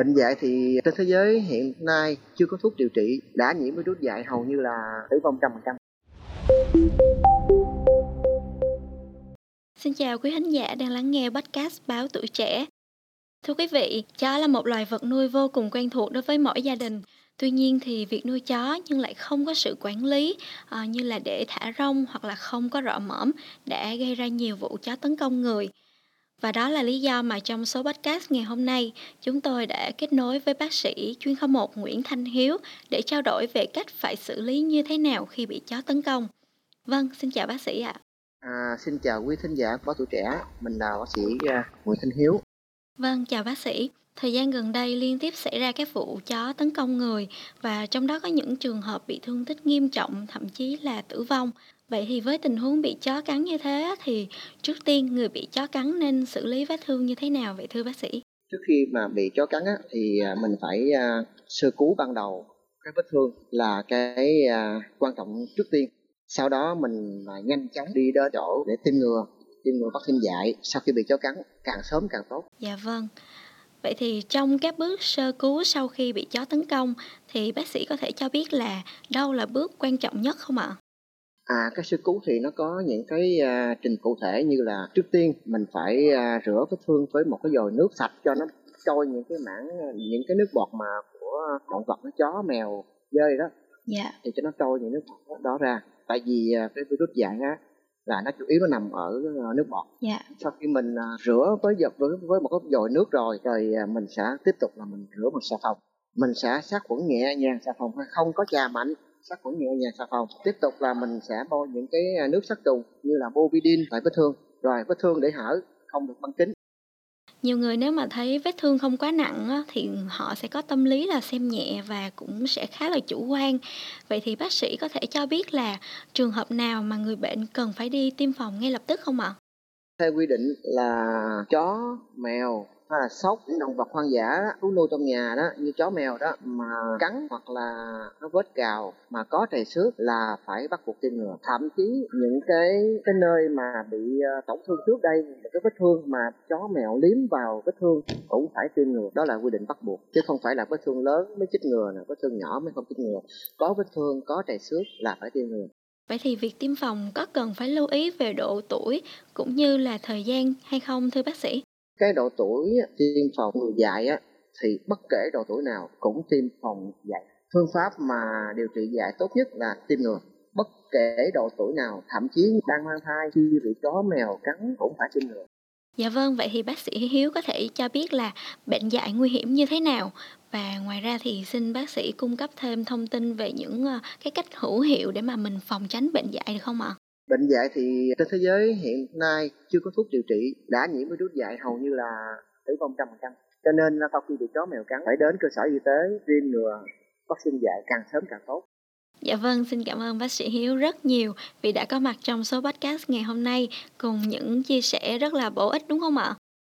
Bệnh dạy thì trên thế giới hiện nay chưa có thuốc điều trị đã nhiễm virus dạy hầu như là tử vong trăm phần trăm. Xin chào quý khán giả đang lắng nghe podcast Báo Tuổi Trẻ. Thưa quý vị, chó là một loài vật nuôi vô cùng quen thuộc đối với mỗi gia đình. Tuy nhiên thì việc nuôi chó nhưng lại không có sự quản lý à, như là để thả rông hoặc là không có rọ mõm đã gây ra nhiều vụ chó tấn công người. Và đó là lý do mà trong số podcast ngày hôm nay, chúng tôi đã kết nối với bác sĩ chuyên khoa 1 Nguyễn Thanh Hiếu để trao đổi về cách phải xử lý như thế nào khi bị chó tấn công. Vâng, xin chào bác sĩ ạ. À, xin chào quý thính giả báo tuổi trẻ, mình là bác sĩ uh, Nguyễn Thanh Hiếu. Vâng, chào bác sĩ. Thời gian gần đây liên tiếp xảy ra các vụ chó tấn công người và trong đó có những trường hợp bị thương tích nghiêm trọng, thậm chí là tử vong. Vậy thì với tình huống bị chó cắn như thế thì trước tiên người bị chó cắn nên xử lý vết thương như thế nào vậy thưa bác sĩ? Trước khi mà bị chó cắn á, thì à, mình phải uh, sơ cứu ban đầu các vết thương là cái uh, quan trọng trước tiên. Sau đó mình uh, nhanh chóng đi đến chỗ để tiêm ngừa, tiêm ngừa vaccine dạy sau khi bị chó cắn càng sớm càng tốt. Dạ vâng. Vậy thì trong các bước sơ cứu sau khi bị chó tấn công thì bác sĩ có thể cho biết là đâu là bước quan trọng nhất không ạ? À, cái sơ cứu thì nó có những cái uh, trình cụ thể như là trước tiên mình phải uh, rửa vết thương với một cái dồi nước sạch cho nó trôi những cái mảng những cái nước bọt mà của động vật nó chó mèo dơi đó dạ. thì cho nó trôi những nước bọt đó ra tại vì uh, cái virus dại á là nó chủ yếu nó nằm ở uh, nước bọt. Dạ. sau khi mình uh, rửa với dập với, với một cái dồi nước rồi rồi uh, mình sẽ tiếp tục là mình rửa bằng xà phòng. Mình sẽ sát khuẩn nhẹ nhàng xà phòng không có chà mạnh sát khuẩn nhẹ nhàng xà phòng. Tiếp tục là mình sẽ bôi những cái nước sát trùng như là bovidin tại vết thương. Rồi vết thương để hở không được băng kính nhiều người nếu mà thấy vết thương không quá nặng á, thì họ sẽ có tâm lý là xem nhẹ và cũng sẽ khá là chủ quan. Vậy thì bác sĩ có thể cho biết là trường hợp nào mà người bệnh cần phải đi tiêm phòng ngay lập tức không ạ? Theo quy định là chó mèo hay là sóc những động vật hoang dã đó, thú nuôi trong nhà đó như chó mèo đó mà cắn hoặc là nó vết cào mà có trầy xước là phải bắt buộc tiêm ngừa. Thậm chí những cái cái nơi mà bị ờ, tổn thương trước đây cái vết thương mà chó mèo liếm vào vết thương cũng phải tiêm ngừa. Đó là quy định bắt buộc chứ không phải là vết thương lớn mới chích ngừa nè vết thương nhỏ mới không chích ngừa. Có vết thương có trầy xước là phải tiêm ngừa. Vậy thì việc tiêm phòng có cần phải lưu ý về độ tuổi cũng như là thời gian hay không thưa bác sĩ? Cái độ tuổi tiêm phòng người dạy á thì bất kể độ tuổi nào cũng tiêm phòng dạy. Phương pháp mà điều trị dạy tốt nhất là tiêm ngừa. Bất kể độ tuổi nào thậm chí đang mang thai khi bị chó mèo cắn cũng phải tiêm ngừa. Dạ vâng, vậy thì bác sĩ Hiếu có thể cho biết là bệnh dạy nguy hiểm như thế nào? Và ngoài ra thì xin bác sĩ cung cấp thêm thông tin về những ờ, cái cách hữu hiệu để mà mình phòng tránh bệnh dạy được không ạ? Bệnh dạy thì trên thế giới hiện nay chưa có thuốc điều trị đã nhiễm virus dạy hầu như là tử vong trăm phần trăm. Cho nên là sau khi bị chó mèo cắn phải đến cơ sở y tế tiêm ngừa vaccine dạy càng sớm càng tốt. Dạ vâng, xin cảm ơn bác sĩ Hiếu rất nhiều vì đã có mặt trong số podcast ngày hôm nay cùng những chia sẻ rất là bổ ích đúng không ạ?